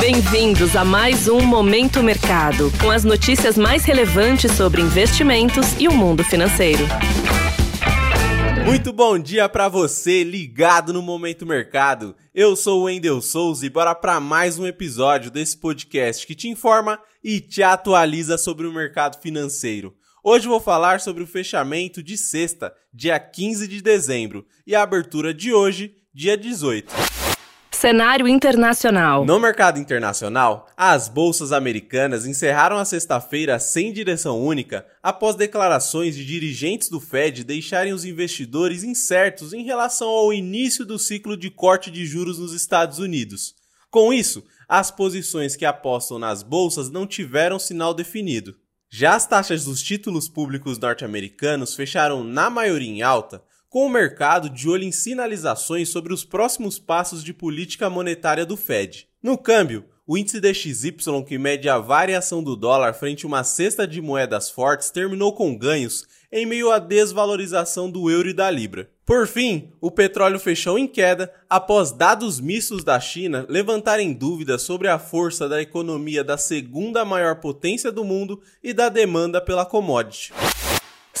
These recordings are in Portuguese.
Bem-vindos a mais um Momento Mercado, com as notícias mais relevantes sobre investimentos e o mundo financeiro. Muito bom dia para você ligado no Momento Mercado. Eu sou o Wendel Souza e bora para mais um episódio desse podcast que te informa e te atualiza sobre o mercado financeiro. Hoje vou falar sobre o fechamento de sexta, dia 15 de dezembro, e a abertura de hoje, dia 18. Cenário internacional. No mercado internacional, as bolsas americanas encerraram a sexta-feira sem direção única após declarações de dirigentes do Fed deixarem os investidores incertos em relação ao início do ciclo de corte de juros nos Estados Unidos. Com isso, as posições que apostam nas bolsas não tiveram sinal definido. Já as taxas dos títulos públicos norte-americanos fecharam na maioria em alta, com o mercado de olho em sinalizações sobre os próximos passos de política monetária do Fed. No câmbio, o índice DXY, que mede a variação do dólar frente a uma cesta de moedas fortes, terminou com ganhos em meio à desvalorização do euro e da libra. Por fim, o petróleo fechou em queda após dados mistos da China levantarem dúvidas sobre a força da economia da segunda maior potência do mundo e da demanda pela commodity.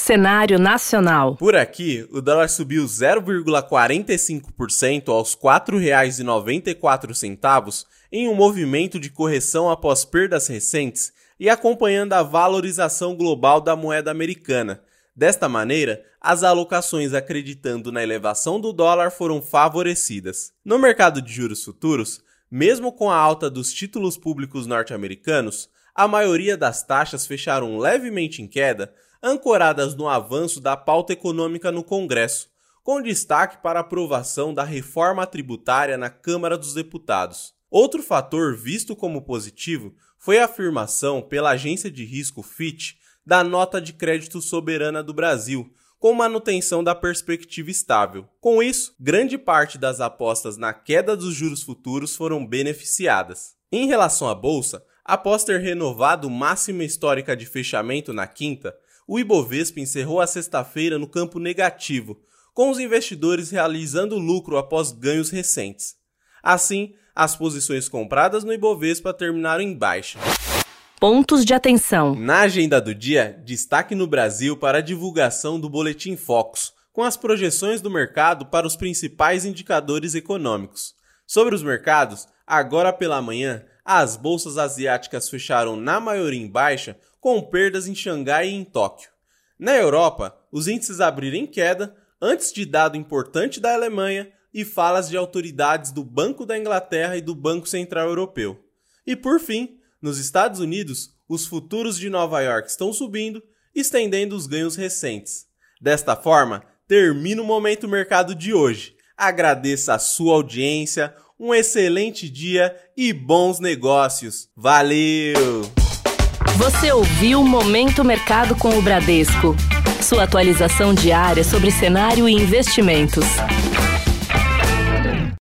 Cenário nacional. Por aqui, o dólar subiu 0,45% aos R$ 4,94 em um movimento de correção após perdas recentes e acompanhando a valorização global da moeda americana. Desta maneira, as alocações acreditando na elevação do dólar foram favorecidas. No mercado de juros futuros, mesmo com a alta dos títulos públicos norte-americanos, a maioria das taxas fecharam levemente em queda, ancoradas no avanço da pauta econômica no Congresso, com destaque para a aprovação da reforma tributária na Câmara dos Deputados. Outro fator visto como positivo foi a afirmação pela agência de risco Fitch da nota de crédito soberana do Brasil, com manutenção da perspectiva estável. Com isso, grande parte das apostas na queda dos juros futuros foram beneficiadas. Em relação à bolsa, após ter renovado máxima histórica de fechamento na quinta, o Ibovespa encerrou a sexta-feira no campo negativo, com os investidores realizando lucro após ganhos recentes. Assim, as posições compradas no Ibovespa terminaram em baixa. Pontos de atenção. Na agenda do dia, destaque no Brasil para a divulgação do Boletim Focus, com as projeções do mercado para os principais indicadores econômicos. Sobre os mercados, agora pela manhã, as bolsas asiáticas fecharam na maioria em baixa, com perdas em Xangai e em Tóquio. Na Europa, os índices abriram em queda antes de dado importante da Alemanha e falas de autoridades do Banco da Inglaterra e do Banco Central Europeu. E por fim, nos Estados Unidos, os futuros de Nova York estão subindo, estendendo os ganhos recentes. Desta forma, termina o Momento Mercado de hoje. Agradeço a sua audiência, um excelente dia e bons negócios. Valeu! Você ouviu Momento Mercado com o Bradesco. Sua atualização diária sobre cenário e investimentos.